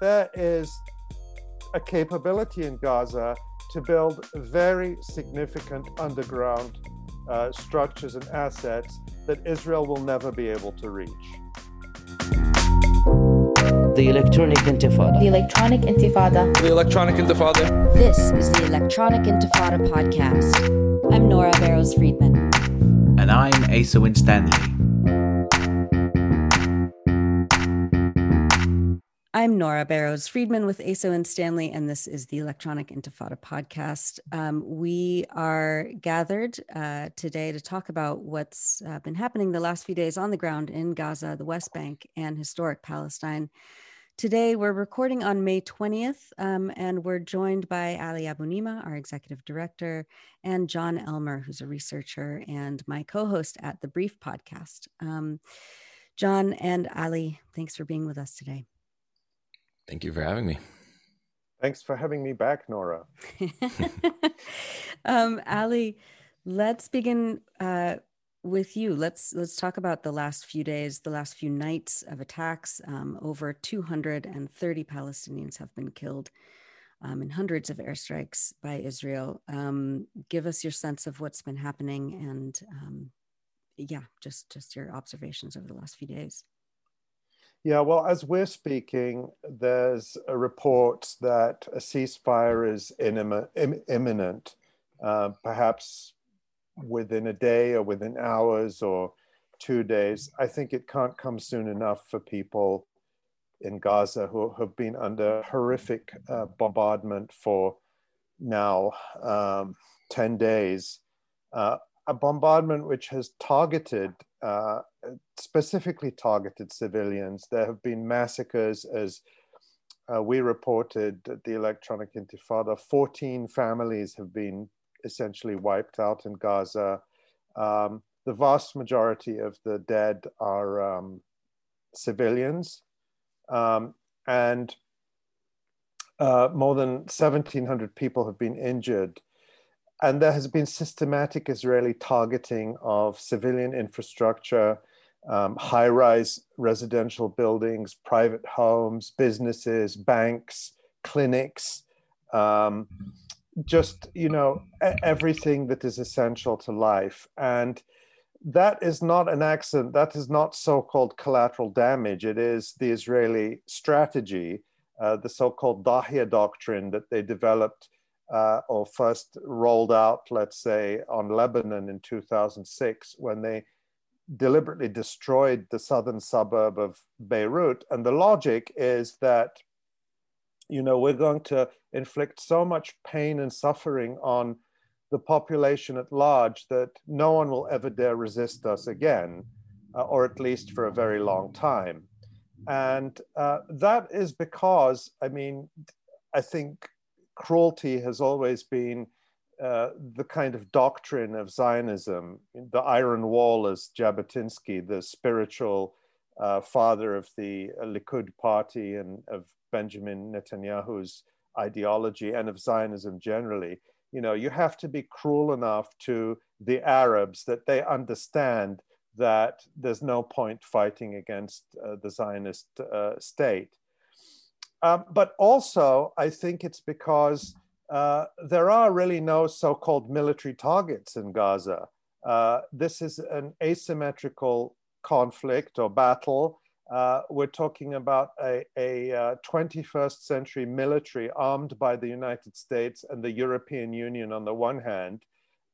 that there is a capability in Gaza to build very significant underground uh, structures and assets that Israel will never be able to reach. The Electronic Intifada. The Electronic Intifada. The Electronic Intifada. This is the Electronic Intifada podcast. I'm Nora Barrows Friedman. And I'm Asa Winstanley. I'm Nora Barrows Friedman with Asa Winstanley, and this is the Electronic Intifada podcast. Um, we are gathered uh, today to talk about what's uh, been happening the last few days on the ground in Gaza, the West Bank, and historic Palestine. Today, we're recording on May 20th, um, and we're joined by Ali Abunimah, our executive director, and Jon Elmer, who's a researcher and my co host at the Brief podcast. Um, Jon and Ali, thanks for being with us today. Thank you for having me. Thanks for having me back, Nora. um, Ali, let's begin uh, with you. Let's let's talk about the last few days, the last few nights of attacks. Um, over 230 Palestinians have been killed, um, and hundreds of airstrikes by Israel. Um, give us your sense of what's been happening, and um, yeah, just just your observations over the last few days. Yeah, well, as we're speaking, there's a report that a ceasefire is imminent, uh, perhaps within a day or within hours or two days. I think it can't come soon enough for people in Gaza who have been under horrific uh, bombardment for now um, 10 days. Uh, a bombardment which has targeted uh, specifically targeted civilians. There have been massacres, as uh, we reported at the Electronic Intifada. 14 families have been essentially wiped out in Gaza. Um, the vast majority of the dead are um, civilians. Um, and uh, more than 1,700 people have been injured and there has been systematic Israeli targeting of civilian infrastructure, um, high rise residential buildings, private homes, businesses, banks, clinics, um, just, you know, everything that is essential to life. And that is not an accident. That is not so called collateral damage. It is the Israeli strategy, uh, the so called Dahia doctrine that they developed uh, or first rolled out, let's say, on Lebanon in 2006 when they deliberately destroyed the southern suburb of Beirut. And the logic is that, you know, we're going to inflict so much pain and suffering on the population at large that no one will ever dare resist us again, uh, or at least for a very long time. And uh, that is because, I mean, I think cruelty has always been uh, the kind of doctrine of Zionism. The Iron Wall, as Jabotinsky, the spiritual uh, father of the Likud party and of Benjamin Netanyahu's ideology and of Zionism generally, you know, you have to be cruel enough to the Arabs that they understand that there's no point fighting against uh, the Zionist uh, state. Um, but also, I think it's because uh, there are really no so called military targets in Gaza. Uh, this is an asymmetrical conflict or battle. Uh, we're talking about a, a 21st uh, century military armed by the United States and the European Union on the one hand,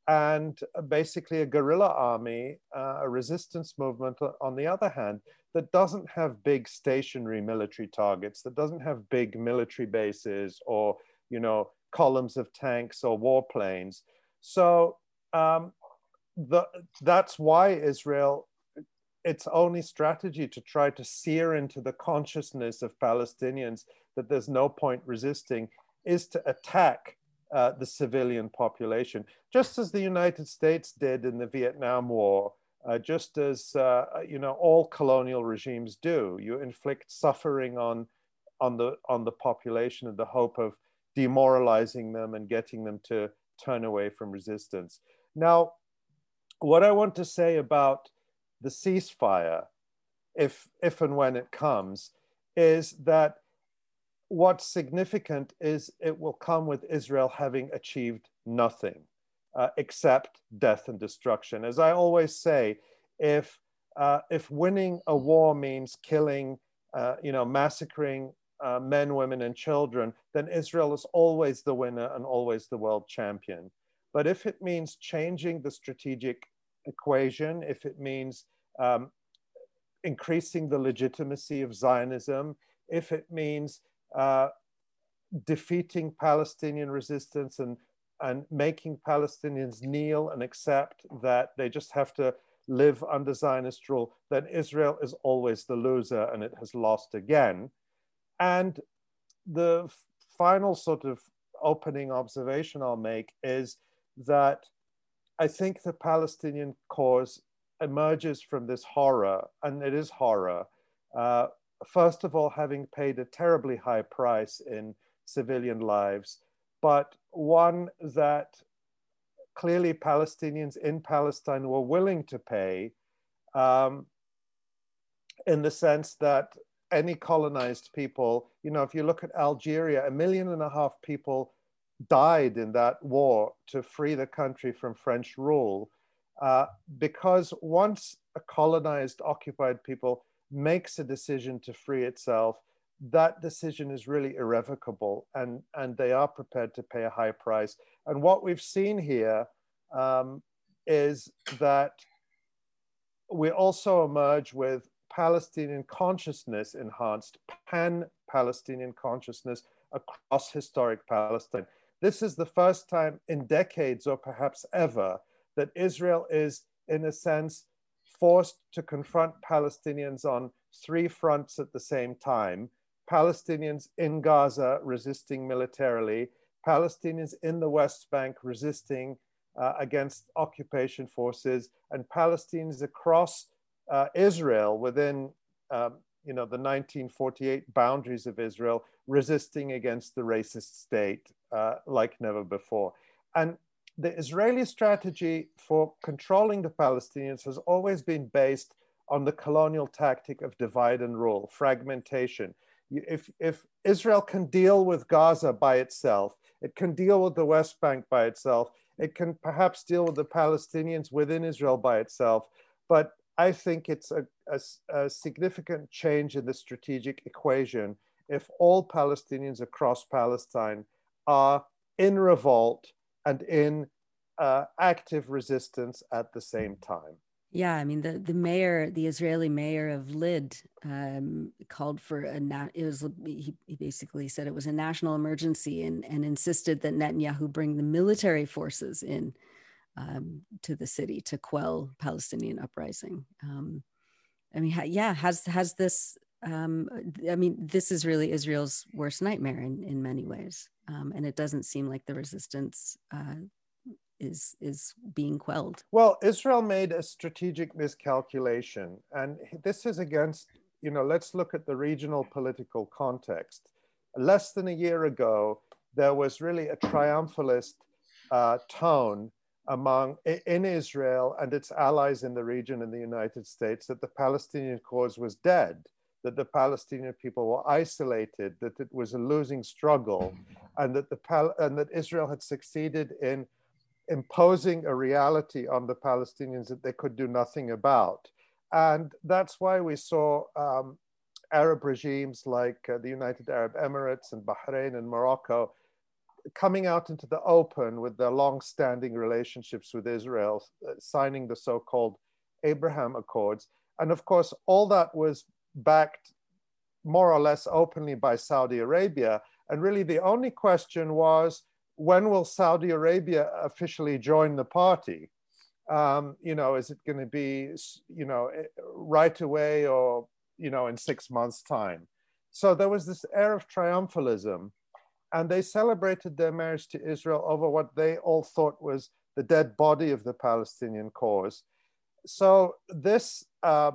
and basically a guerrilla army, uh, a resistance movement on the other hand that doesn't have big stationary military targets, that doesn't have big military bases or, you know, columns of tanks or warplanes. So um, the, that's why Israel, its only strategy to try to sear into the consciousness of Palestinians that there's no point resisting is to attack uh, the civilian population, just as the United States did in the Vietnam War uh, just as uh, you know all colonial regimes do. You inflict suffering on on the on the population in the hope of demoralizing them and getting them to turn away from resistance. Now, what I want to say about the ceasefire, if if and when it comes, is that what's significant is it will come with Israel having achieved nothing uh, except death and destruction. As I always say, if uh, if winning a war means killing, uh, you know, massacring uh, men, women, and children, then Israel is always the winner and always the world champion. But if it means changing the strategic equation, if it means um, increasing the legitimacy of Zionism, if it means uh, defeating Palestinian resistance and and making Palestinians kneel and accept that they just have to live under Zionist rule, then Israel is always the loser and it has lost again. And the final sort of opening observation I'll make is that I think the Palestinian cause emerges from this horror, and it is horror. Uh, first of all, having paid a terribly high price in civilian lives, but one that clearly Palestinians in Palestine were willing to pay um, in the sense that any colonized people, you know, if you look at Algeria, a million and a half people died in that war to free the country from French rule. Uh, because once a colonized, occupied people makes a decision to free itself, that decision is really irrevocable and, and they are prepared to pay a high price. And what we've seen here um, is that we also emerge with Palestinian consciousness enhanced, pan Palestinian consciousness across historic Palestine. This is the first time in decades, or perhaps ever, that Israel is, in a sense, forced to confront Palestinians on three fronts at the same time Palestinians in Gaza resisting militarily, Palestinians in the West Bank resisting uh, against occupation forces, and Palestinians across uh, Israel within um, you know the 1948 boundaries of Israel resisting against the racist state uh, like never before. And the Israeli strategy for controlling the Palestinians has always been based on the colonial tactic of divide and rule, fragmentation if, if Israel can deal with Gaza by itself, it can deal with the West Bank by itself, it can perhaps deal with the Palestinians within Israel by itself. But I think it's a, a, a significant change in the strategic equation if all Palestinians across Palestine are in revolt and in uh, active resistance at the same time. Yeah, I mean the the mayor, the Israeli mayor of Lydd, um, called for a na- it was he, he basically said it was a national emergency and and insisted that Netanyahu bring the military forces in um, to the city to quell Palestinian uprising. Um, I mean, ha- yeah, has has this? Um, I mean, this is really Israel's worst nightmare in in many ways, um, and it doesn't seem like the resistance uh, is is being quelled. Well israel made a strategic miscalculation and this is against you know let's look at the regional political context. Less than a year ago there was really a triumphalist uh, tone among in israel and its allies in the region in the united states that the palestinian cause was dead that the Palestinian people were isolated, that it was a losing struggle, and that the Pal- and that Israel had succeeded in imposing a reality on the Palestinians that they could do nothing about. And that's why we saw um, Arab regimes like uh, the United Arab Emirates and Bahrain and Morocco coming out into the open with their long-standing relationships with Israel, uh, signing the so-called Abraham Accords. And of course, all that was backed more or less openly by Saudi Arabia. And really the only question was, when will Saudi Arabia officially join the party? Um, you know, is it going to be, you know, eh, right away or, you know, in six months' time? So there was this air of triumphalism, and they celebrated their marriage to Israel over what they all thought was the dead body of the Palestinian cause. So this uh,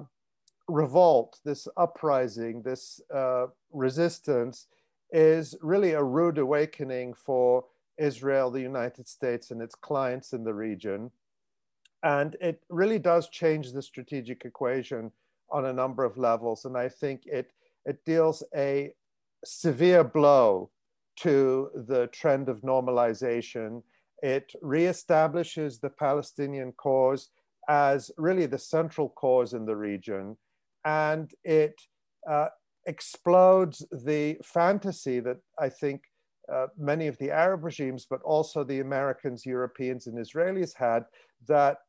revolt, this uprising, this uh, resistance is really a rude awakening for Israel, the United States, and its clients in the region. And it really does change the strategic equation on a number of levels. And I think it, it deals a severe blow to the trend of normalization. It reestablishes the Palestinian cause as really the central cause in the region, and it uh, explodes the fantasy that I think uh, many of the Arab regimes, but also the Americans, Europeans, and Israelis had that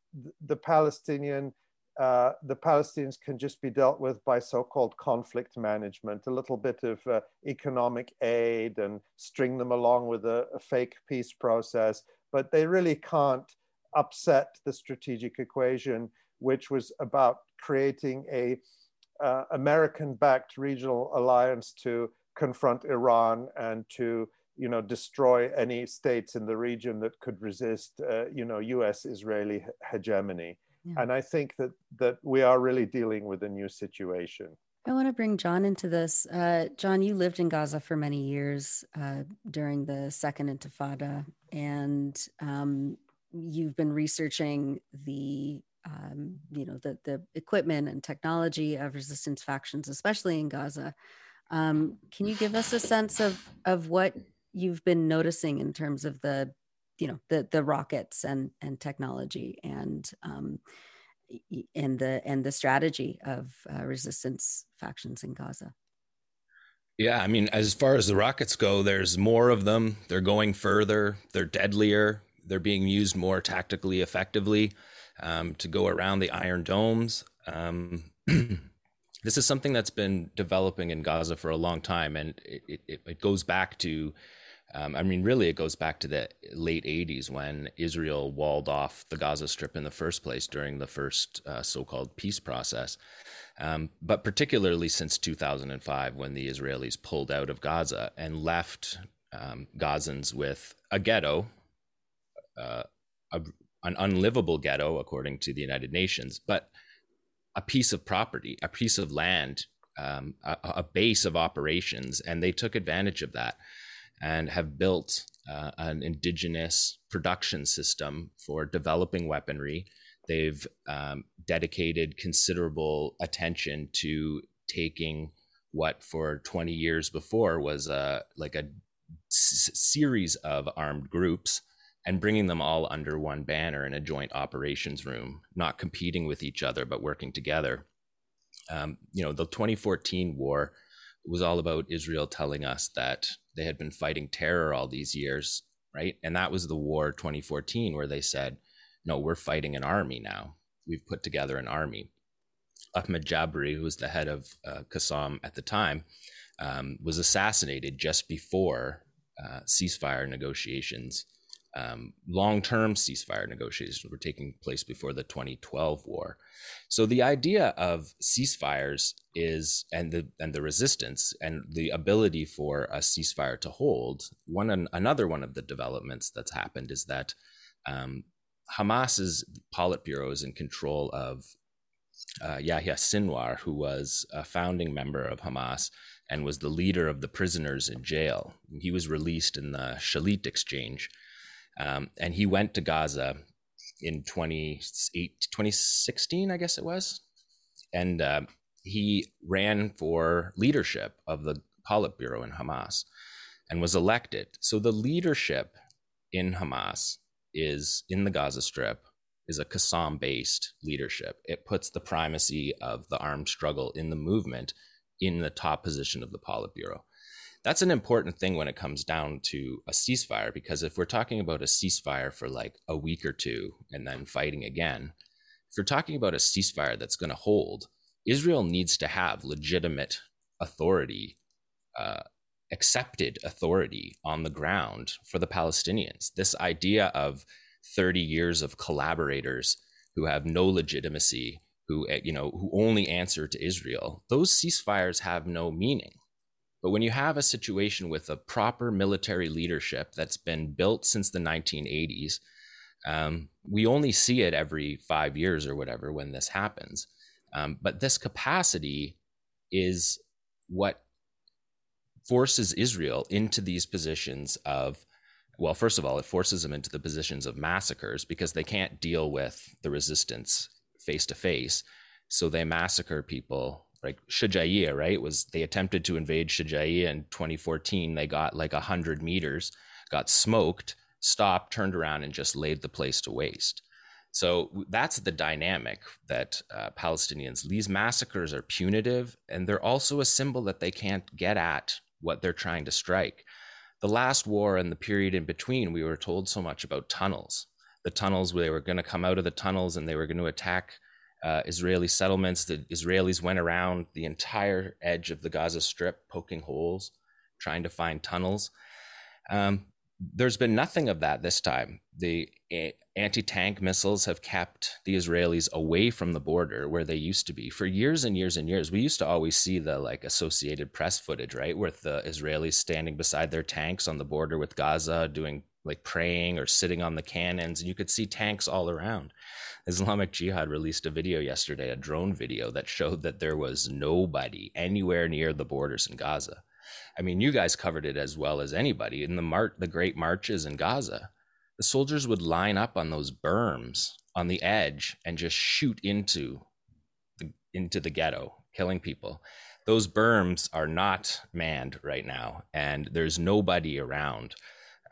the Palestinian uh, the Palestinians can just be dealt with by so-called conflict management, a little bit of uh, economic aid and string them along with a, a, fake peace process, but they really can't upset the strategic equation, which was about creating a uh, American-backed regional alliance to confront Iran and to you know destroy any states in the region that could resist uh, you know U.S.-Israeli hegemony. Yeah. And I think that that we are really dealing with a new situation. I want to bring Jon into this. Uh, Jon, you lived in Gaza for many years uh, during the Second Intifada, and um, you've been researching the um, you know the the equipment and technology of resistance factions, especially in Gaza. Um, can you give us a sense of of what you've been noticing in terms of the you know the the rockets and and technology and um, and the and the strategy of uh, resistance factions in Gaza. Yeah, I mean, as far as the rockets go, there's more of them. They're going further. They're deadlier. They're being used more tactically effectively um, to go around the iron domes. Um, this is something that's been developing in Gaza for a long time, and it, it, it goes back to um, I mean, really, it goes back to the late 80s when Israel walled off the Gaza Strip in the first place during the first uh, so called peace process. Um, but particularly since 2005, when the Israelis pulled out of Gaza and left um, Gazans with a ghetto, uh, a, an unlivable ghetto, according to the United Nations, but a piece of property, a piece of land, um, a, a base of operations. And they took advantage of that and have built uh, an indigenous production system for developing weaponry. They've um, dedicated considerable attention to taking what for 20 years before was a like a s- series of armed groups and bringing them all under one banner in a joint operations room, not competing with each other but working together. Um, you know, the 2014 war was all about Israel telling us that they had been fighting terror all these years, right? And that was the war 2014 where they said, no, we're fighting an army now. We've put together an army. Ahmed Jabri, who was the head of uh, Qassam at the time, um, was assassinated just before uh, ceasefire negotiations um, long-term ceasefire negotiations were taking place before the 2012 war. So the idea of ceasefires is and the and the resistance and the ability for a ceasefire to hold. One another one of the developments that's happened is that um, Hamas's Politburo is in control of uh, Yahya Sinwar, who was a founding member of Hamas and was the leader of the prisoners in jail. He was released in the Shalit exchange um, and he went to Gaza in 2016, I guess it was. And uh, he ran for leadership of the Politburo in Hamas and was elected. So the leadership in Hamas is in the Gaza Strip is a Qassam based leadership. It puts the primacy of the armed struggle in the movement in the top position of the Politburo that's an important thing when it comes down to a ceasefire because if we're talking about a ceasefire for like a week or two and then fighting again if you're talking about a ceasefire that's going to hold israel needs to have legitimate authority uh, accepted authority on the ground for the palestinians. This idea of 30 years of collaborators who have no legitimacy who eh, you know who only answer to israel those ceasefires have no meaning but when you have a situation with a proper military leadership that's been built since the 1980s, um, we only see it every five years or whatever when this happens. Um, but this capacity is what forces Israel into these positions of, well, first of all, it forces them into the positions of massacres because they can't deal with the resistance face to face. So they massacre people like Shujaiya, right? Was they attempted to invade Shujaiya in 2014? They got like hundred meters, got smoked, stopped, turned around, and just laid the place to waste. So that's the dynamic that uh, Palestinians. These massacres are punitive, and they're also a symbol that they can't get at what they're trying to strike. The last war and the period in between, we were told so much about tunnels. The tunnels, they were going to come out of the tunnels and they were going to attack uh, Israeli settlements. The Israelis went around the entire edge of the Gaza Strip, poking holes, trying to find tunnels. Um, there's been nothing of that this time. The anti tank missiles have kept the Israelis away from the border where they used to be for years and years and years. We used to always see the like Associated Press footage, right, with the Israelis standing beside their tanks on the border with Gaza, doing like praying or sitting on the cannons, and you could see tanks all around. Islamic Jihad released a video yesterday, a drone video that showed that there was nobody anywhere near the borders in Gaza. I mean, you guys covered it as well as anybody in the mar- the great marches in Gaza. The soldiers would line up on those berms on the edge and just shoot into the into the ghetto, killing people. Those berms are not manned right now, and there's nobody around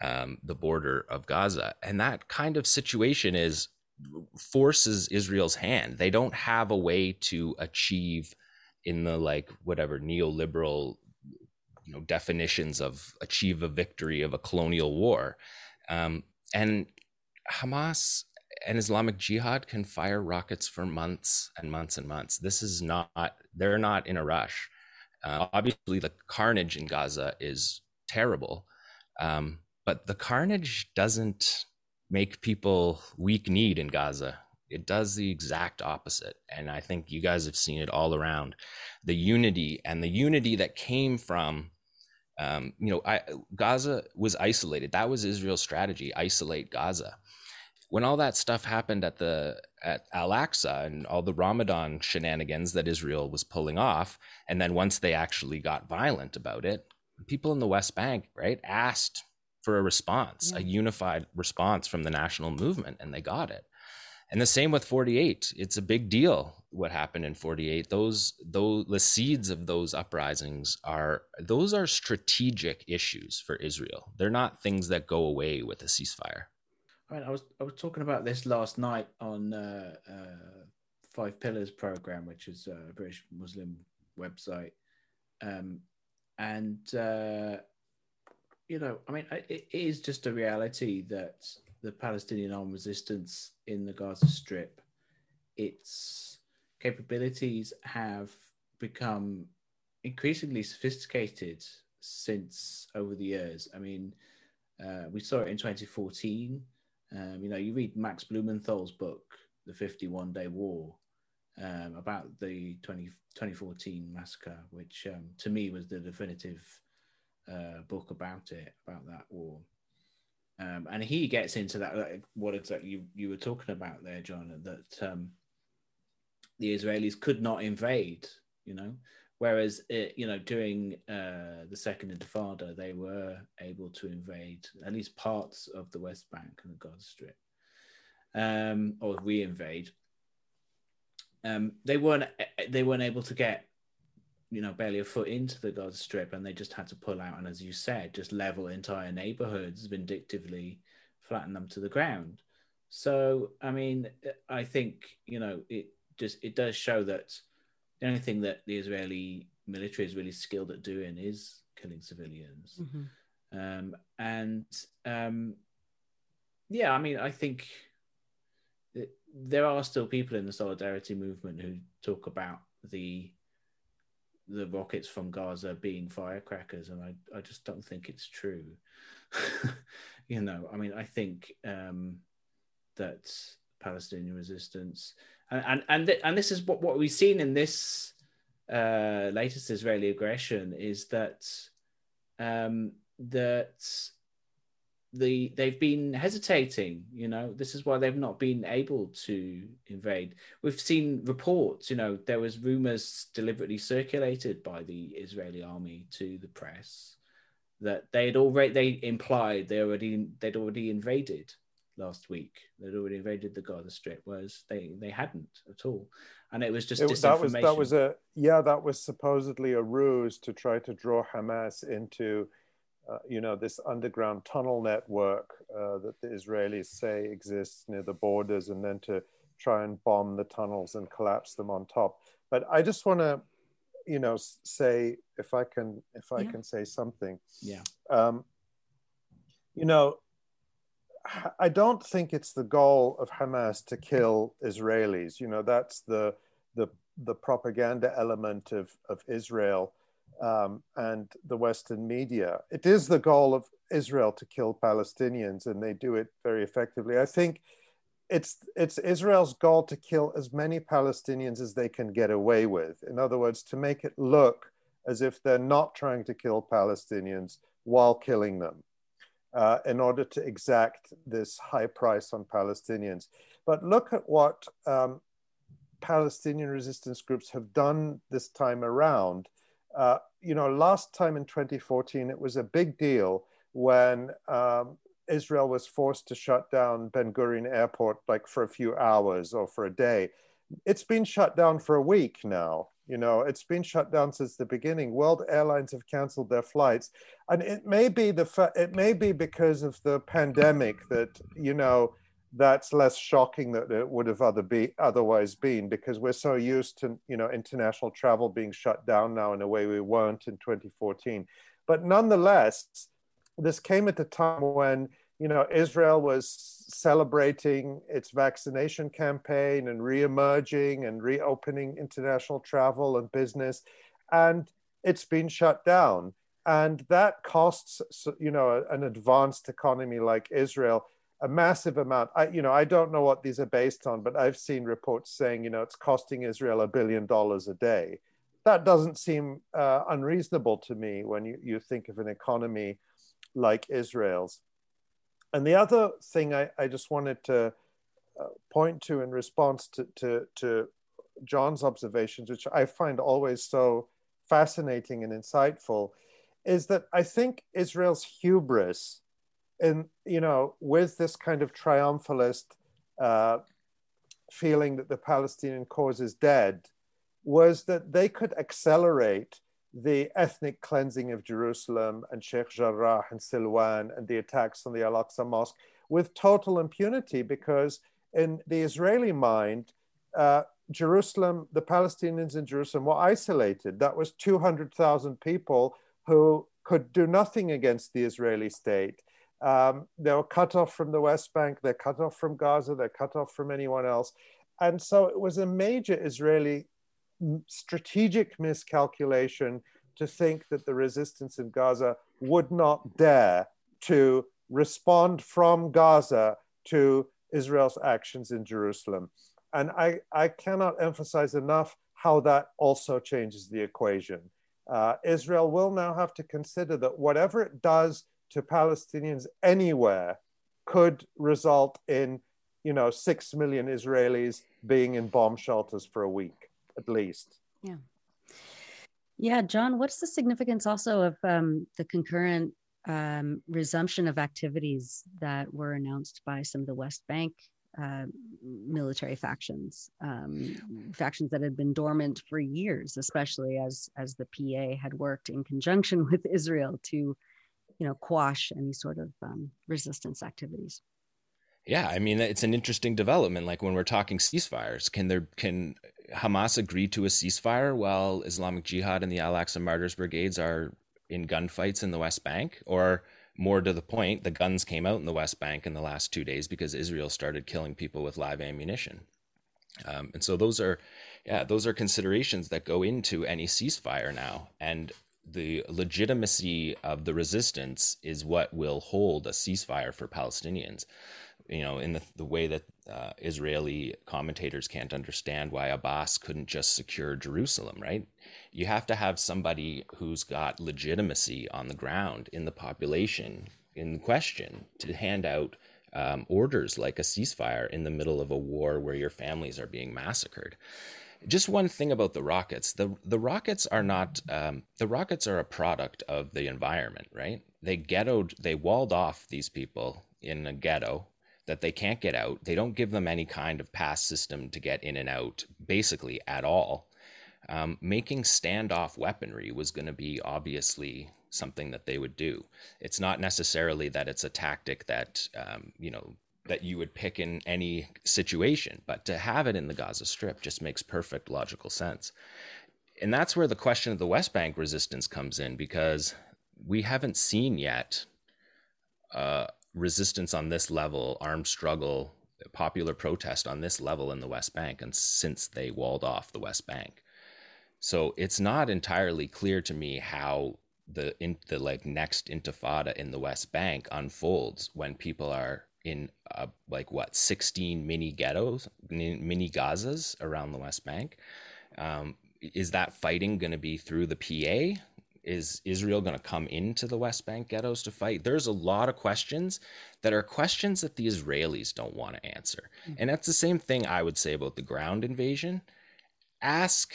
um, the border of Gaza. And that kind of situation is forces Israel's hand. They don't have a way to achieve in the like whatever neoliberal you know definitions of achieve a victory of a colonial war. Um, and Hamas and Islamic Jihad can fire rockets for months and months and months. This is not, they're not in a rush. Uh, obviously, the carnage in Gaza is terrible, um, but the carnage doesn't make people weak kneed in Gaza. It does the exact opposite. And I think you guys have seen it all around the unity and the unity that came from, um, you know, I, Gaza was isolated. That was Israel's strategy isolate Gaza. When all that stuff happened at the at Al Aqsa and all the Ramadan shenanigans that Israel was pulling off, and then once they actually got violent about it, people in the West Bank, right, asked for a response, yeah. a unified response from the national movement, and they got it. And the same with 48. It's a big deal what happened in 48. Those those the seeds of those uprisings are those are strategic issues for Israel. They're not things that go away with a ceasefire. Right, I was I was talking about this last night on uh, uh, Five Pillars program, which is a British Muslim website, um, and uh, you know, I mean, it is just a reality that the Palestinian armed resistance in the Gaza Strip, its capabilities have become increasingly sophisticated since over the years. I mean, uh, we saw it in 2014. Um, you know, you read Max Blumenthal's book, The 51 Day War, um, about the 20, 2014 massacre, which um, to me was the definitive uh, book about it, about that war. Um, and he gets into that, like, what exactly you, you were talking about there, Jon, that um, the Israelis could not invade, you know, whereas, it, you know, during uh, the Second Intifada, they were able to invade at least parts of the West Bank and the Gaza Strip, um, or re-invade. Um, they weren't they weren't able to get you know barely a foot into the Gaza Strip, and they just had to pull out and, as you said, just level entire neighborhoods vindictively, flatten them to the ground. So, I mean, I think you know it just it does show that the only thing that the Israeli military is really skilled at doing is killing civilians. Mm-hmm. Um, and um, yeah, I mean, I think there are still people in the solidarity movement who talk about the the rockets from Gaza being firecrackers, and I, I just don't think it's true. you know, I mean, I think um, that Palestinian resistance, and and and, th- and this is what what we've seen in this uh, latest Israeli aggression is that um, that the they've been hesitating you know this is why they've not been able to invade we've seen reports you know there was rumors deliberately circulated by the israeli army to the press that they had already they implied they already they'd already invaded last week. They'd already invaded the Gaza Strip, whereas they they hadn't at all, and it was just It- that was disinformation. that was a yeah that was supposedly a ruse to try to draw Hamas into uh, you know this underground tunnel network uh, that the Israelis say exists near the borders, and then to try and bomb the tunnels and collapse them on top. But I just want to you know say if I can if I Yeah. can say something. yeah, um, you know, I don't think it's the goal of Hamas to kill Israelis. You know, that's the the the propaganda element of of Israel um, and the Western media. It is the goal of Israel to kill Palestinians, and they do it very effectively. I think it's it's Israel's goal to kill as many Palestinians as they can get away with. In other words, to make it look as if they're not trying to kill Palestinians while killing them, uh, in order to exact this high price on Palestinians. But look at what um, Palestinian resistance groups have done this time around. Uh, you know, last time in 2014, it was a big deal when um, Israel was forced to shut down Ben Gurion Airport like for a few hours or for a day. It's been shut down for a week now. You know, it's been shut down since the beginning. World airlines have canceled their flights, and it may be the fa- it may be because of the pandemic that you know that's less shocking than it would have other be otherwise been because we're so used to you know international travel being shut down now in a way we weren't in 2014. But nonetheless, this came at a time when you know Israel was celebrating its vaccination campaign and re-emerging and reopening international travel and business, and it's been shut down. And that costs you know an advanced economy like Israel a massive amount. I, you know, I don't know what these are based on, but I've seen reports saying, you know, it's costing Israel a billion dollars a day. That doesn't seem uh, unreasonable to me when you, you think of an economy like Israel's. And the other thing I, I just wanted to uh, point to in response to, to, to Jon's observations, which I find always so fascinating and insightful, is that I think Israel's hubris in you know with this kind of triumphalist uh, feeling that the Palestinian cause is dead was that they could accelerate the ethnic cleansing of Jerusalem and Sheikh Jarrah and Silwan and the attacks on the Al Aqsa Mosque with total impunity because in the Israeli mind, uh, Jerusalem, the Palestinians in Jerusalem were isolated. That was 200,000 people who could do nothing against the Israeli state. Um, they were cut off from the West Bank, they're cut off from Gaza, they're cut off from anyone else. And so it was a major Israeli strategic miscalculation to think that the resistance in Gaza would not dare to respond from Gaza to Israel's actions in Jerusalem. And I, I cannot emphasize enough how that also changes the equation. Uh, Israel will now have to consider that whatever it does to Palestinians anywhere could result in, you know, six million Israelis being in bomb shelters for a week at least. Yeah. Yeah, Jon, what's the significance also of um, the concurrent um, resumption of activities that were announced by some of the West Bank uh, military factions, um, factions that had been dormant for years, especially as as the PA had worked in conjunction with Israel to, you know, quash any sort of um, resistance activities. Yeah, I mean it's an interesting development. Like when we're talking ceasefires, can there can Hamas agree to a ceasefire while Islamic Jihad and the Al Aqsa Martyrs Brigades are in gunfights in the West Bank? Or more to the point, the guns came out in the West Bank in the last two days because Israel started killing people with live ammunition. Um, and so those are, yeah, those are considerations that go into any ceasefire now. And the legitimacy of the resistance is what will hold a ceasefire for Palestinians you know, in the, the way that uh, Israeli commentators can't understand why Abbas couldn't just secure Jerusalem, right? You have to have somebody who's got legitimacy on the ground in the population in question to hand out um, orders like a ceasefire in the middle of a war where your families are being massacred. Just one thing about the rockets: the the rockets are not um, the rockets are a product of the environment, right? They ghettoed, they walled off these people in a ghetto that they can't get out. They don't give them any kind of pass system to get in and out, basically at all. Um, making standoff weaponry was going to be obviously something that they would do. It's not necessarily that it's a tactic that um, you know that you would pick in any situation, but to have it in the Gaza Strip just makes perfect logical sense. And that's where the question of the West Bank resistance comes in because we haven't seen yet uh, resistance on this level, armed struggle, popular protest on this level in the West Bank, and since they walled off the West Bank. So it's not entirely clear to me how the in, the like next intifada in the West Bank unfolds when people are in uh, like what 16 mini ghettos, mini Gazas around the West Bank. Um, is that fighting going to be through the PA? Is Israel going to come into the West Bank ghettos to fight? There's a lot of questions that are questions that the Israelis don't want to answer. Mm-hmm. And that's the same thing I would say about the ground invasion. Ask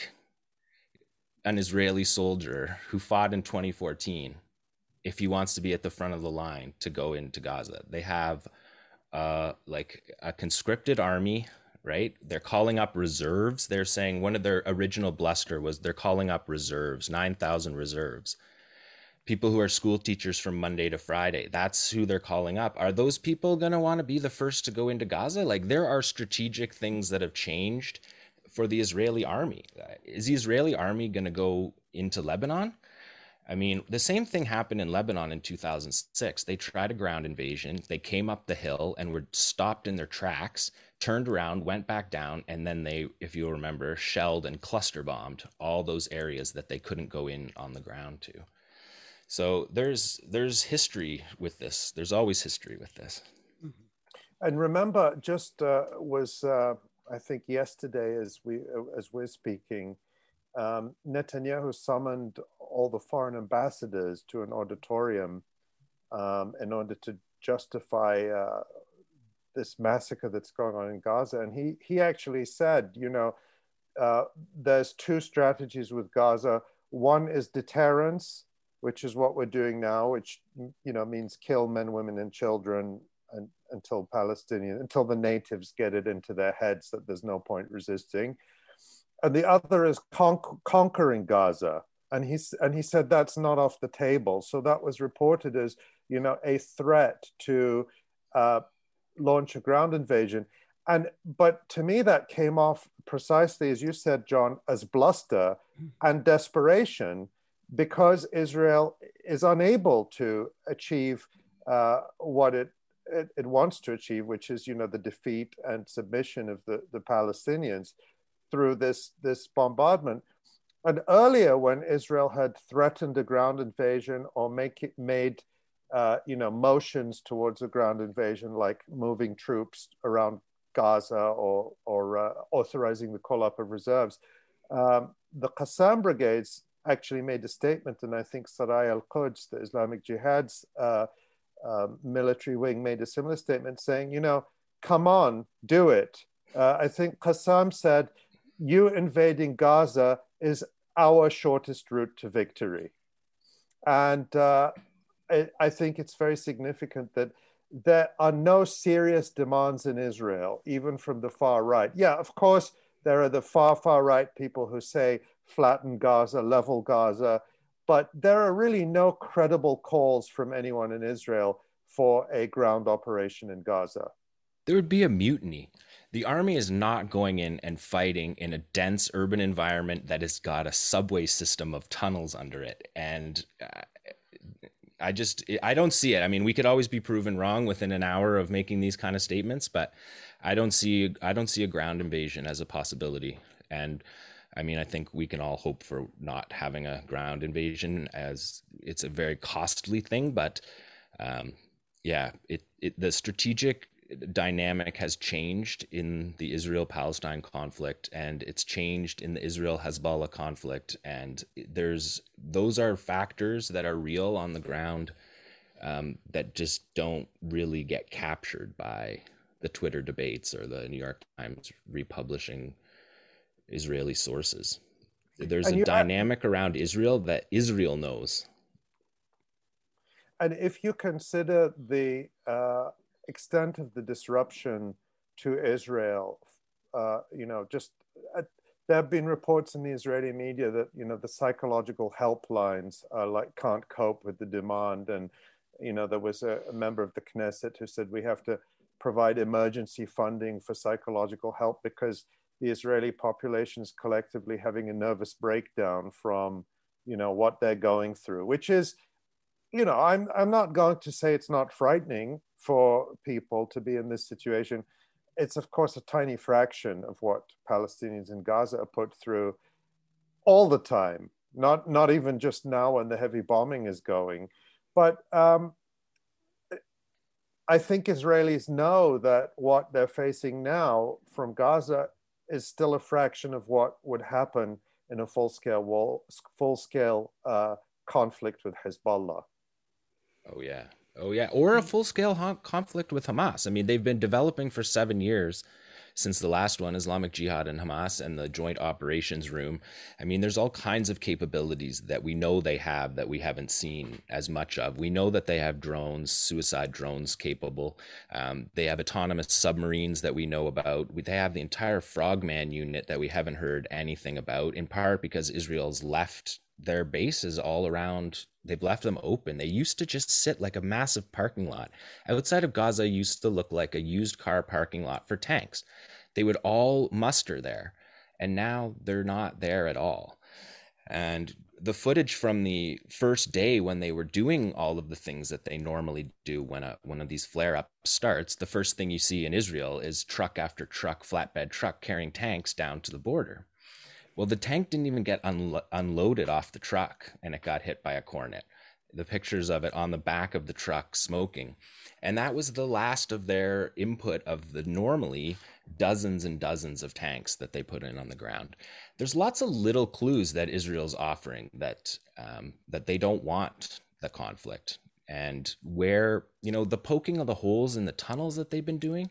an Israeli soldier who fought in 2014 if he wants to be at the front of the line to go into Gaza. They have uh, like a conscripted army, right? They're calling up reserves. They're saying one of their original bluster was they're calling up reserves, 9,000 reserves. People who are school teachers from Monday to Friday, that's who they're calling up. Are those people going to want to be the first to go into Gaza? Like, there are strategic things that have changed for the Israeli army. Is the Israeli army going to go into Lebanon? I mean, the same thing happened in Lebanon in 2006. They tried a ground invasion. They came up the hill and were stopped in their tracks, turned around, went back down, and then they, if you remember, shelled and cluster bombed all those areas that they couldn't go in on the ground to. So there's there's history with this. There's always history with this. And remember, just uh, was uh, I think yesterday as we as we're speaking, um, Netanyahu summoned all the foreign ambassadors to an auditorium um, in order to justify uh, this massacre that's going on in Gaza. And he he actually said, you know, uh, there's two strategies with Gaza. One is deterrence, which is what we're doing now, which you know means kill men, women, and children and, until Palestinian, until the natives get it into their heads that there's no point resisting. And the other is con- conquering Gaza. And, he's, and he said that's not off the table. So that was reported as, you know, a threat to uh, launch a ground invasion. And but to me, that came off precisely as you said, Jon, as bluster and desperation, because Israel is unable to achieve uh, what it it, it, wants to achieve, which is you know the defeat and submission of the, the Palestinians through this this bombardment. And earlier, when Israel had threatened a ground invasion or make it, made uh, you know motions towards a ground invasion, like moving troops around Gaza or or uh, authorizing the call up of reserves, um, the Qassam brigades actually made a statement, and I think Saraya al-Quds, the Islamic Jihad's uh, um, military wing made a similar statement saying, you know, come on, do it. Uh, I think Qassam said, you invading Gaza is our shortest route to victory. And uh, I, I think it's very significant that there are no serious demands in Israel, even from the far right. Yeah, of course, there are the far, far right people who say flatten Gaza, level Gaza, but there are really no credible calls from anyone in Israel for a ground operation in Gaza. There would be a mutiny. The army is not going in and fighting in a dense urban environment that has got a subway system of tunnels under it. And uh, I just, I don't see it. I mean, we could always be proven wrong within an hour of making these kind of statements, but I don't see, I don't see a ground invasion as a possibility. And I mean, I think we can all hope for not having a ground invasion as it's a very costly thing, but um, yeah, it, it the strategic dynamic has changed in the Israel Palestine conflict and it's changed in the Israel Hezbollah conflict and there's those are factors that are real on the ground um, that just don't really get captured by the Twitter debates or the New York Times republishing Israeli sources. There's and a dynamic around Israel that Israel knows. And if you consider the uh, extent of the disruption to Israel, uh, you know, just uh, there have been reports in the Israeli media that you know the psychological helplines are like can't cope with the demand, and you know there was a, a member of the Knesset who said we have to provide emergency funding for psychological help because the Israeli population is collectively having a nervous breakdown from you know what they're going through, which is you know I'm I'm not going to say it's not frightening for people to be in this situation it's of course a tiny fraction of what Palestinians in Gaza are put through all the time. Not not even just now when the heavy bombing is going, but um, I think Israelis know that what they're facing now from Gaza is still a fraction of what would happen in a full scale wall, full scale uh, conflict with Hezbollah. Oh yeah, Oh yeah, or a full-scale ha- conflict with Hamas. I mean, they've been developing for 7 years since the last one Islamic Jihad and Hamas and the joint operations room. I mean, there's all kinds of capabilities that we know they have that we haven't seen as much of. We know that they have drones, suicide drones capable. Um, they have autonomous submarines that we know about. They have the entire Frogman unit that we haven't heard anything about, in part because Israel's left their bases all around they've left them open. They used to just sit like a massive parking lot. Outside of gaza used to look like a used car parking lot for tanks. They would all muster there and now they're not there at all. And the footage from the first day when they were doing all of the things that they normally do when a, one of these flare ups starts, the first thing you see in Israel is truck after truck, flatbed truck carrying tanks down to the border. Well, the tank didn't even get unlo- unloaded off the truck and it got hit by a Kornet. The pictures of it on the back of the truck smoking. And that was the last of their input of the normally dozens and dozens of tanks that they put in on the ground. There's lots of little clues that Israel's offering that um, that they don't want the conflict and where you know the poking of the holes in the tunnels that they've been doing.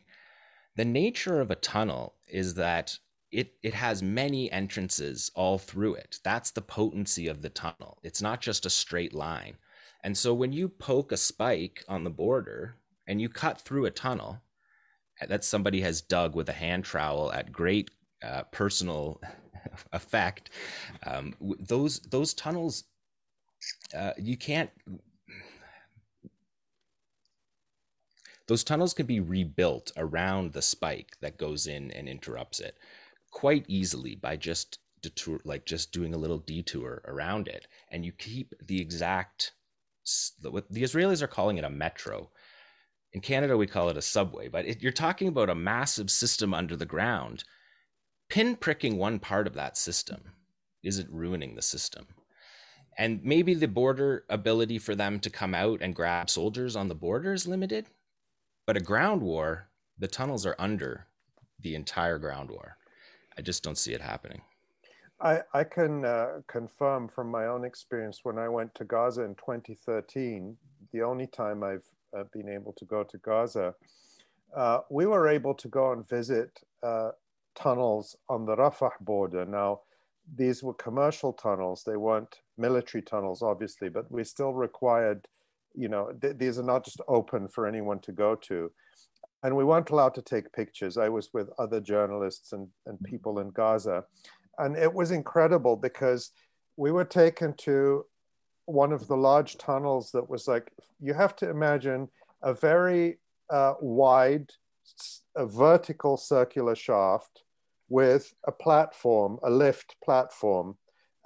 The nature of a tunnel is that it it has many entrances all through it. That's the potency of the tunnel. It's not just a straight line. And so when you poke a spike on the border and you cut through a tunnel that somebody has dug with a hand trowel at great uh, personal effect, um, those those tunnels uh, you can't. Those tunnels can be rebuilt around the spike that goes in and interrupts it quite easily by just detour like just doing a little detour around it. And you keep the exact what the israelis are calling it a metro. In canada we call it a subway but it, you're talking about a massive system under the ground. Pinpricking one part of that system isn't ruining the system. And maybe the border ability for them to come out and grab soldiers on the border is limited but a ground war the tunnels are under the entire ground war I just don't see it happening. I, I can uh, confirm from my own experience when I went to Gaza in 2013, the only time I've uh, been able to go to Gaza, uh, we were able to go and visit uh, tunnels on the Rafah border. Now, these were commercial tunnels, they weren't military tunnels, obviously, but we still required, you know, th- these are not just open for anyone to go to and we weren't allowed to take pictures. I was with other journalists and, and mm-hmm. people in Gaza. And it was incredible because we were taken to one of the large tunnels that was like, you have to imagine a very uh, wide, a vertical circular shaft with a platform, a lift platform.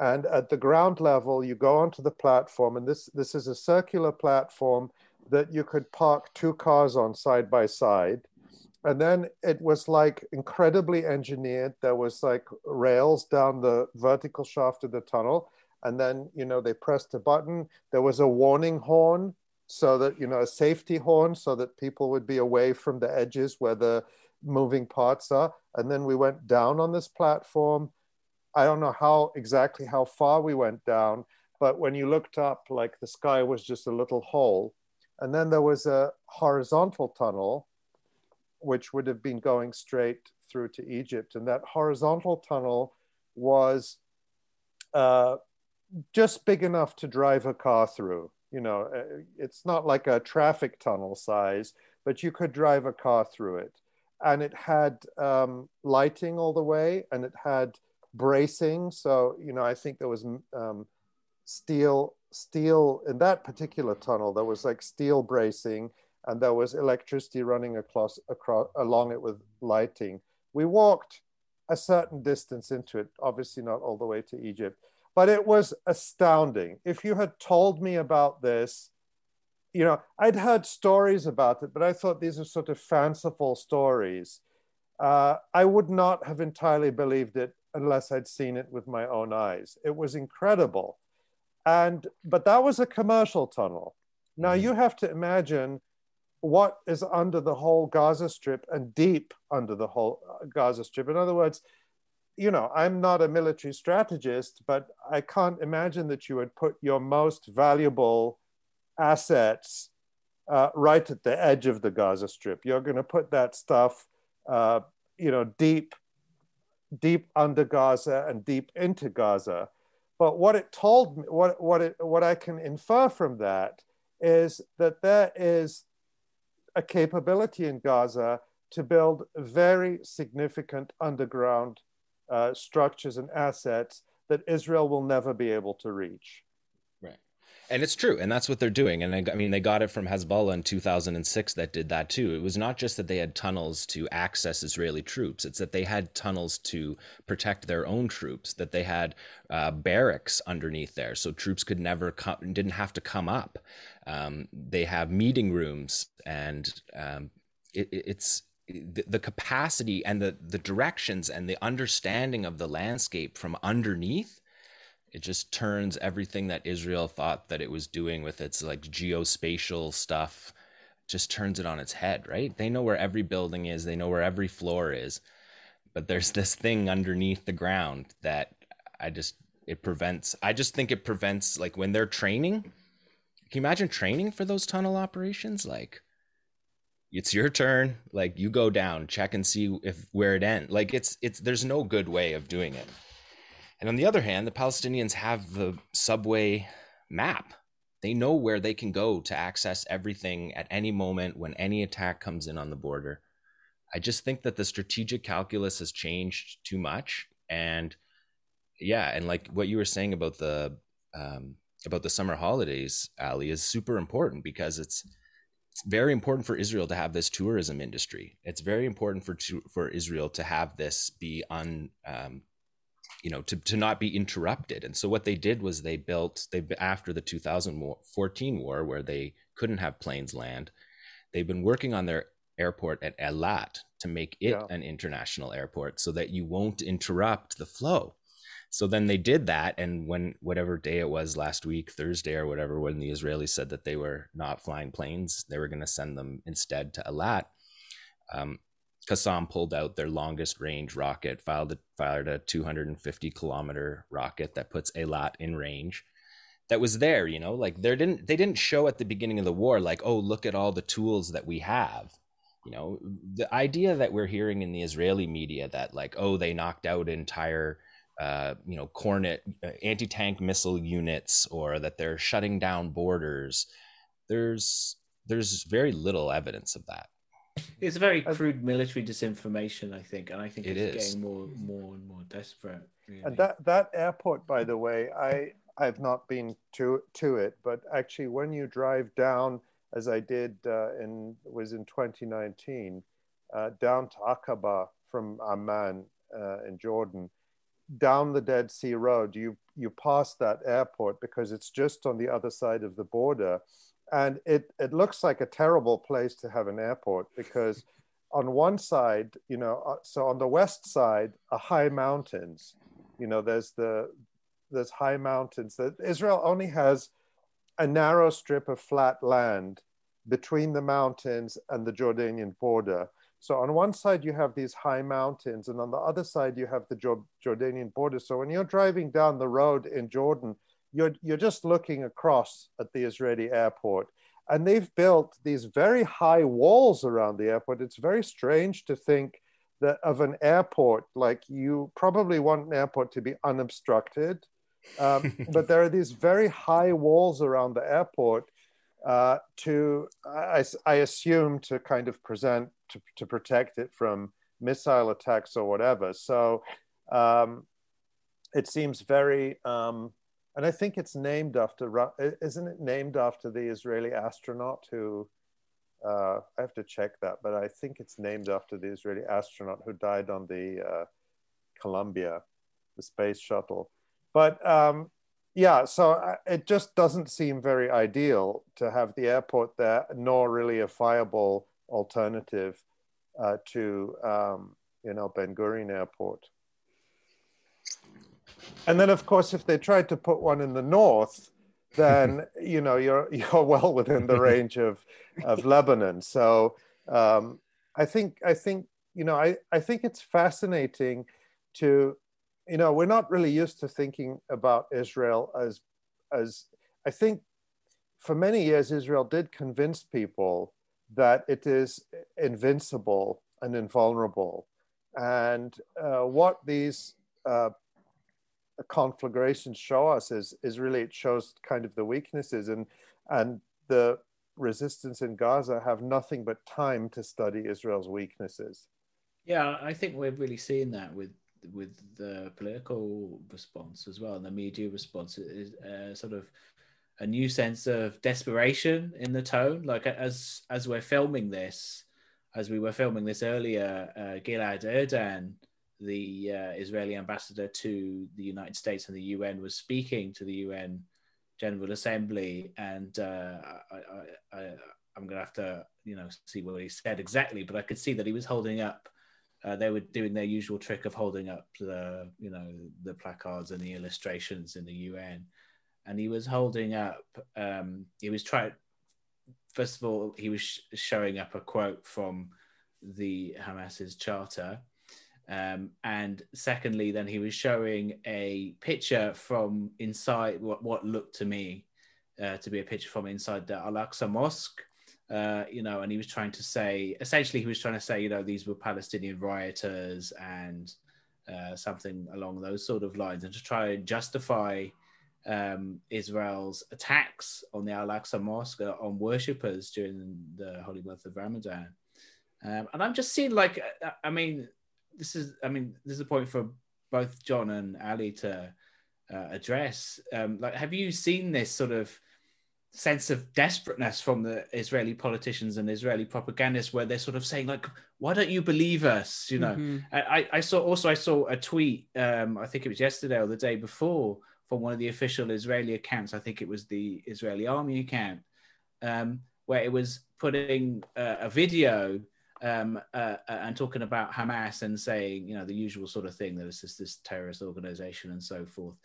And at the ground level, you go onto the platform, and this, this is a circular platform that you could park two cars on side by side. And then it was like incredibly engineered. There was like rails down the vertical shaft of the tunnel. And then, you know, they pressed a button. There was a warning horn so that, you know, a safety horn so that people would be away from the edges where the moving parts are. And then we went down on this platform. I don't know how exactly how far we went down, but when you looked up, like the sky was just a little hole and then there was a horizontal tunnel, which would have been going straight through to Egypt. And that horizontal tunnel was uh, just big enough to drive a car through. You know, uh, it's not like a traffic tunnel size, but you could drive a car through it. And it had um, lighting all the way and it had bracing. So, you know, I think there was um, steel, steel in that particular tunnel, there was like steel bracing and there was electricity running across, across along it with lighting. We walked a certain distance into it, obviously not all the way to Egypt, but it was astounding. If you had told me about this, you know, I'd heard stories about it, but I thought these are sort of fanciful stories. Uh, I would not have entirely believed it unless I'd seen it with my own eyes. It was incredible. And, but that was a commercial tunnel. Now mm-hmm. you have to imagine what is under the whole Gaza Strip and deep under the whole uh, Gaza Strip. In other words, you know, I'm not a military strategist, but I can't imagine that you would put your most valuable assets uh, right at the edge of the Gaza Strip. You're going to put that stuff, uh, you know, deep, deep under Gaza and deep into Gaza. But what it told me, what what it, what I can infer from that is that there is a capability in Gaza to build very significant underground uh, structures and assets that Israel will never be able to reach. And it's true. And that's what they're doing. And I, I, mean, they got it from Hezbollah in 2006 that did that too. It was not just that they had tunnels to access Israeli troops, it's that they had tunnels to protect their own troops, that they had uh, barracks underneath there. So troops could never come, didn't have to come up. Um, they have meeting rooms, and um, it, it's the, the capacity and the the directions and the understanding of the landscape from underneath it just turns everything that Israel thought that it was doing with its like geospatial stuff just turns it on its head, right? They know where every building is, they know where every floor is. But there's this thing underneath the ground that I just it prevents I just think it prevents like when they're training, can you imagine training for those tunnel operations? Like, it's your turn. Like, you go down, check and see if where it ends. Like, it's it's there's no good way of doing it. And on the other hand, the Palestinians have the subway map. They know where they can go to access everything at any moment when any attack comes in on the border. I just think that the strategic calculus has changed too much. And yeah, and like what you were saying about the um, about the summer holidays, Ali, is super important because it's it's very important for Israel to have this tourism industry. It's very important for for Israel to have this be un, um, you know, to to not be interrupted. And so what they did was they built they after the 2014 war where they couldn't have planes land, they've been working on their airport at Eilat to make it yeah. an international airport so that you won't interrupt the flow so then they did that and when whatever day it was last week thursday or whatever when the israelis said that they were not flying planes they were going to send them instead to Eilat um, Qassam pulled out their longest range rocket filed fired a 250 kilometer rocket that puts Eilat in range that was there you know like there didn't they didn't show at the beginning of the war like oh look at all the tools that we have you know the idea that we're hearing in the israeli media that like oh they knocked out entire uh, you know, Kornet uh, anti-tank missile units, or that they're shutting down borders. There's there's very little evidence of that. It's a very crude military disinformation, I think, and I think it it's is. getting more, more and more desperate. Really. And that that airport, by the way, I I've not been to to it, but actually, when you drive down, as I did uh, in was in 2019, uh, down to Aqaba from Amman uh, in Jordan, down the Dead Sea Road, you you pass that airport because it's just on the other side of the border, and it it looks like a terrible place to have an airport because on one side, you know, uh, so on the west side are high mountains. You know, there's the there's high mountains. That Israel only has a narrow strip of flat land between the mountains and the Jordanian border. So on one side you have these high mountains, and on the other side you have the Jordanian border. So when you're driving down the road in Jordan, you're you're just looking across at the Israeli airport, and they've built these very high walls around the airport. It's very strange to think that of an airport like you probably want an airport to be unobstructed, um, but there are these very high walls around the airport uh, to, I, I, assume, to kind of present, to, to protect it from missile attacks or whatever. So um, it seems very, um, and I think it's named after, isn't it named after the Israeli astronaut who, uh, I have to check that, but I think it's named after the Israeli astronaut who died on the uh, Columbia, the space shuttle. But um, yeah, so uh, it just doesn't seem very ideal to have the airport there, nor really a viable alternative uh, to, um, you know, Ben Gurion Airport. And then, of course, if they tried to put one in the north, then you know you're you're well within the range of of Lebanon. So um, I think I think you know I I think it's fascinating to you know we're not really used to thinking about Israel as as I think for many years Israel did convince people that it is invincible and invulnerable, and uh, what these uh, conflagrations show us is is really it shows kind of the weaknesses and and the resistance in Gaza have nothing but time to study Israel's weaknesses. Yeah, I think we're really seeing that with with the political response as well, and the media response is uh, sort of a new sense of desperation in the tone. Like as as we're filming this, as we were filming this earlier, uh, Gilad Erdan the uh, Israeli ambassador to the United States and the UN was speaking to the UN General Assembly, and uh, I, am going to have to, you know, see what he said exactly, but I could see that he was holding up. Uh, they were doing their usual trick of holding up the, you know, the placards and the illustrations in the UN, and he was holding up. Um, he was trying. First of all, he was sh- showing up a quote from the Hamas's charter um, and secondly, then he was showing a picture from inside what, what looked to me uh, to be a picture from inside the Al Aqsa Mosque. Uh, you know, and he was trying to say, essentially, he was trying to say, you know, these were Palestinian rioters and uh, something along those sort of lines, and to try and justify um, Israel's attacks on the Al Aqsa Mosque uh, on worshippers during the holy month of Ramadan. Um, and I'm just seeing, like, uh, I mean, this is, I mean, this is a point for both Jon and Ali to uh, address. Um, like, have you seen this sort of sense of desperateness from the Israeli politicians and Israeli propagandists, where they're sort of saying, like, "Why don't you believe us?" You know, mm-hmm. I, I saw also I saw a tweet. Um, I think it was yesterday or the day before from one of the official Israeli accounts. I think it was the Israeli army account, um, where it was putting uh, a video um, uh, uh, and talking about Hamas and saying, you know, the usual sort of thing that it's just this terrorist organization and so forth.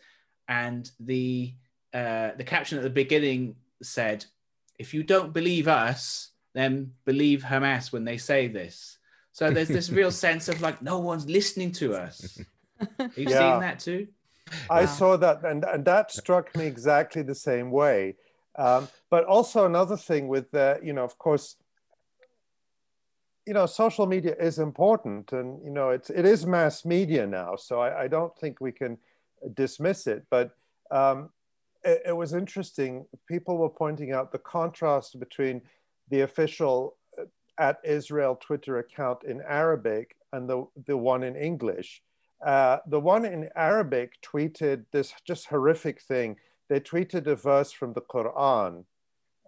And the uh, the caption at the beginning said, "If you don't believe us, then believe Hamas when they say this." So there's this real sense of like no one's listening to us. Have you yeah. seen that too? I wow. saw that, and, and that struck me exactly the same way. Um, but also another thing with the, you know, of course, you know, social media is important, and you know, it's it is mass media now. So I, I don't think we can dismiss it. But um, it, it, was interesting. People were pointing out the contrast between the official uh, at Israel Twitter account in Arabic and the the one in English. Uh, the one in Arabic tweeted this just horrific thing. They tweeted a verse from the Quran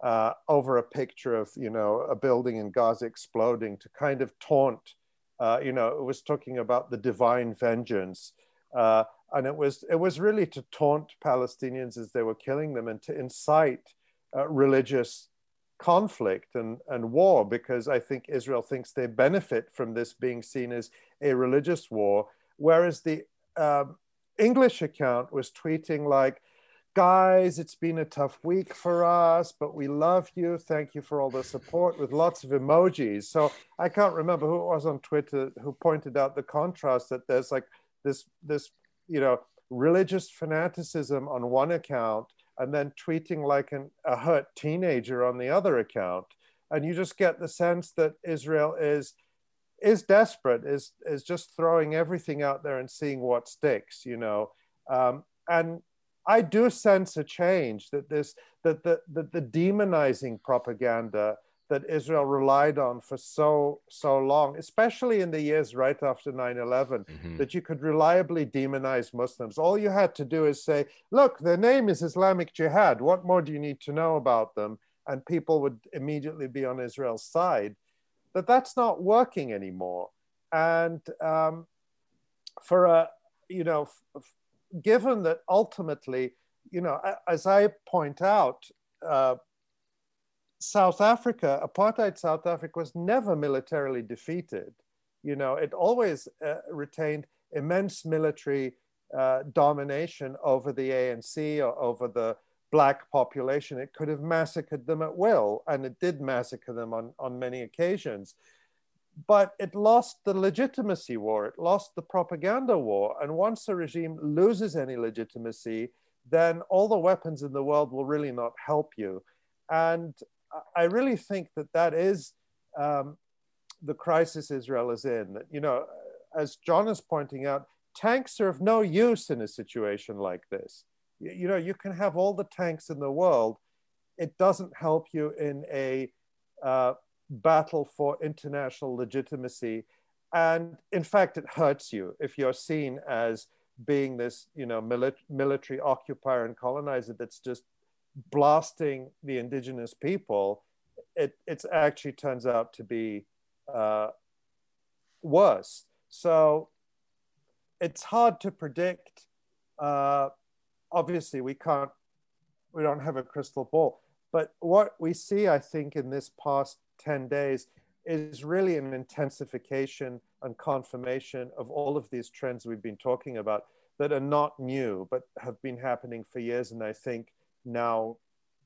uh, over a picture of you know a building in Gaza exploding to kind of taunt. Uh, you know, it was talking about the divine vengeance, uh, and it was it was really to taunt Palestinians as they were killing them and to incite uh, religious conflict and, and war because I think Israel thinks they benefit from this being seen as a religious war, whereas the um, English account was tweeting like guys, it's been a tough week for us, but we love you. Thank you for all the support with lots of emojis. So I can't remember who it was on Twitter who pointed out the contrast that there's like this, this, you know, religious fanaticism on one account and then tweeting like an, a hurt teenager on the other account. And you just get the sense that Israel is is desperate, is is just throwing everything out there and seeing what sticks, you know. Um, and I do sense a change that this that the that the demonizing propaganda that Israel relied on for so so long, especially in the years right after 9/11, mm-hmm. that you could reliably demonize Muslims. All you had to do is say, "Look, their name is Islamic Jihad. What more do you need to know about them?" And people would immediately be on Israel's side. That that's not working anymore. And um, for a you know, f- given that ultimately, you know, as I point out, uh, South Africa, apartheid South Africa was never militarily defeated. You know, it always uh, retained immense military uh, domination over the ANC or over the black population. It could have massacred them at will, and it did massacre them on, on many occasions but it lost the legitimacy war, it lost the propaganda war. And once a regime loses any legitimacy, then all the weapons in the world will really not help you. And I really think that that is um, the crisis Israel is in. That, you know, as Jon is pointing out, tanks are of no use in a situation like this. You, you know, you can have all the tanks in the world, it doesn't help you in a uh, battle for international legitimacy. And in fact, it hurts you if you're seen as being this, you know, mili- military occupier and colonizer that's just blasting the indigenous people. It it's actually turns out to be uh, worse. So it's hard to predict. Uh, obviously, we can't. We don't have a crystal ball. But what we see, I think, in this past 10 days is really an intensification and confirmation of all of these trends we've been talking about that are not new but have been happening for years and i think now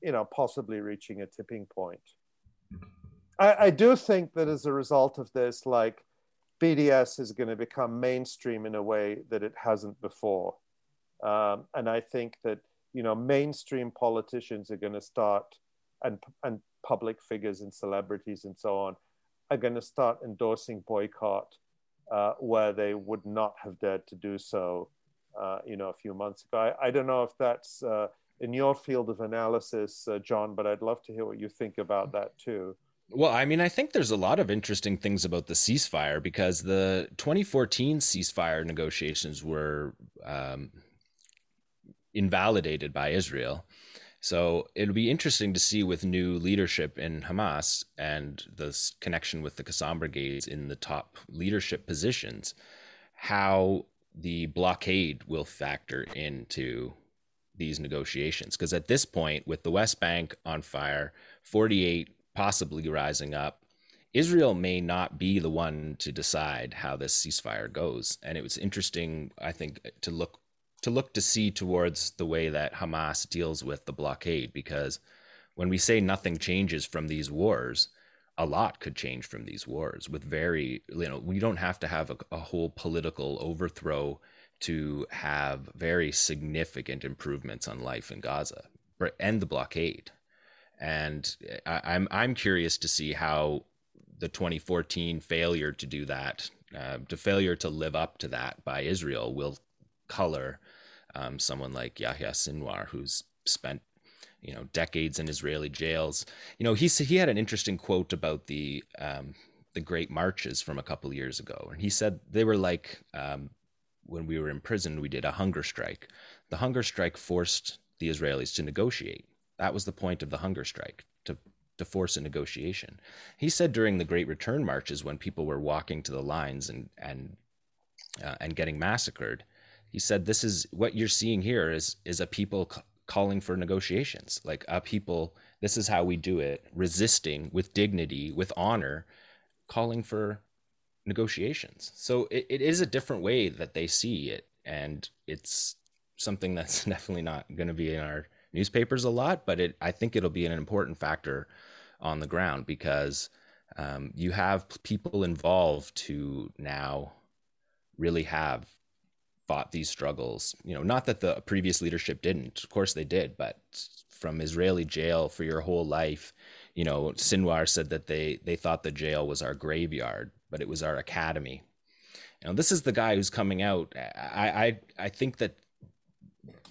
you know possibly reaching a tipping point. I, I do think that as a result of this like bds is going to become mainstream in a way that it hasn't before. Um, and i think that you know mainstream politicians are going to start and and public figures and celebrities and so on are going to start endorsing boycott uh, where they would not have dared to do so, uh, you know, a few months ago. I, I don't know if that's uh, in your field of analysis, uh, Jon, but I'd love to hear what you think about that too. Well, I mean, I think there's a lot of interesting things about the ceasefire because the 2014 ceasefire negotiations were um, invalidated by Israel. So it'll be interesting to see with new leadership in Hamas and this connection with the Qassam brigades in the top leadership positions, how the blockade will factor into these negotiations. Because at this point, with the West Bank on fire, 48 possibly rising up, Israel may not be the one to decide how this ceasefire goes. And it was interesting, I think, to look to look to see towards the way that Hamas deals with the blockade because when we say nothing changes from these wars, a lot could change from these wars with very you know we don't have to have a, a whole political overthrow to have very significant improvements on life in Gaza end the blockade. And I, I'm I'm curious to see how the 2014 failure to do that, uh, the failure to live up to that by Israel will color um, someone like Yahya Sinwar, who's spent you know decades in Israeli jails. You know, he he had an interesting quote about the um, the Great Marches from a couple years ago, and he said they were like um, when we were in prison, we did a hunger strike. The hunger strike forced the Israelis to negotiate. That was the point of the hunger strike to to force a negotiation. He said during the Great Return marches, when people were walking to the lines and and uh, and getting massacred, he said this is what you're seeing here is is a people c- calling for negotiations like a people this is how we do it resisting with dignity with honor calling for negotiations. So it, it is a different way that they see it and it's something that's definitely not going to be in our newspapers a lot but it i think it'll be an important factor on the ground because um, you have people involved to now really have fought these struggles. You know, not that the previous leadership didn't. Of course they did, but from Israeli jail for your whole life, you know, Sinwar said that they they thought the jail was our graveyard, but it was our academy. Know, this is the guy who's coming out. I I I think that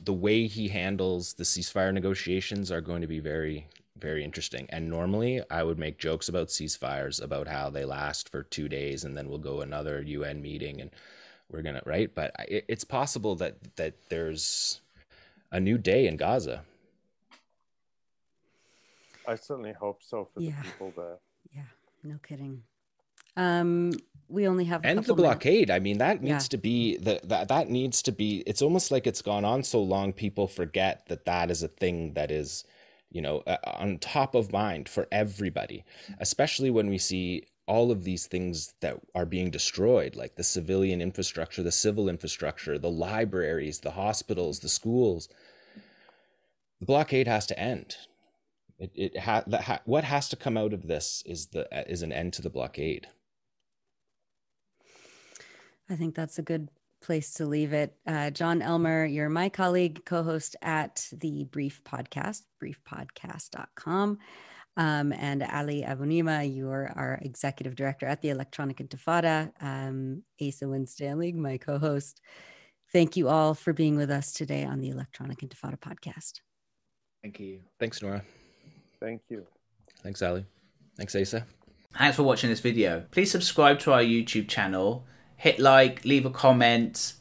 the way he handles the ceasefire negotiations are going to be very very interesting. And normally I would make jokes about ceasefires, about how they last for two days and then we'll go another UN meeting and we're gonna right. But it, it's possible that that there's a new day in Gaza. I certainly hope so for Yeah. the people there. Yeah, no kidding. Um, we only have and the couple minutes. blockade. I mean, that Yeah. needs to be the, that that needs to be. It's almost like it's gone on so long, people forget that that is a thing that is, you know, uh, on top of mind for everybody, especially when we see all of these things that are being destroyed, like the civilian infrastructure, the civil infrastructure, the libraries, the hospitals, the schools. The blockade has to end. It, it ha, that ha, what has to come out of this is the is an end to the blockade. I think that's a good place to leave it. Uh, Jon Elmer, you're my colleague, co host at the Brief Podcast, briefpodcast.com. Um, and Ali Abunimah, you're our executive director at the Electronic Intifada. Um, Asa Winstanley, my co host. Thank you all for being with us today on the Electronic Intifada podcast. Thank you. Thanks, Nora. Thank you. Thanks, Ali. Thanks, Asa. Thanks for watching this video. Please subscribe to our YouTube channel, hit like, leave a comment.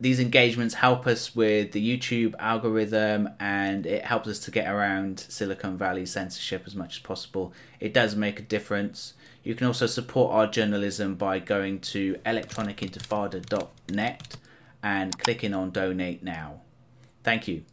These engagements help us with the YouTube algorithm and it helps us to get around Silicon Valley censorship as much as possible. It does make a difference. You can also support our journalism by going to electronicintifada.net and clicking on donate now. Thank you.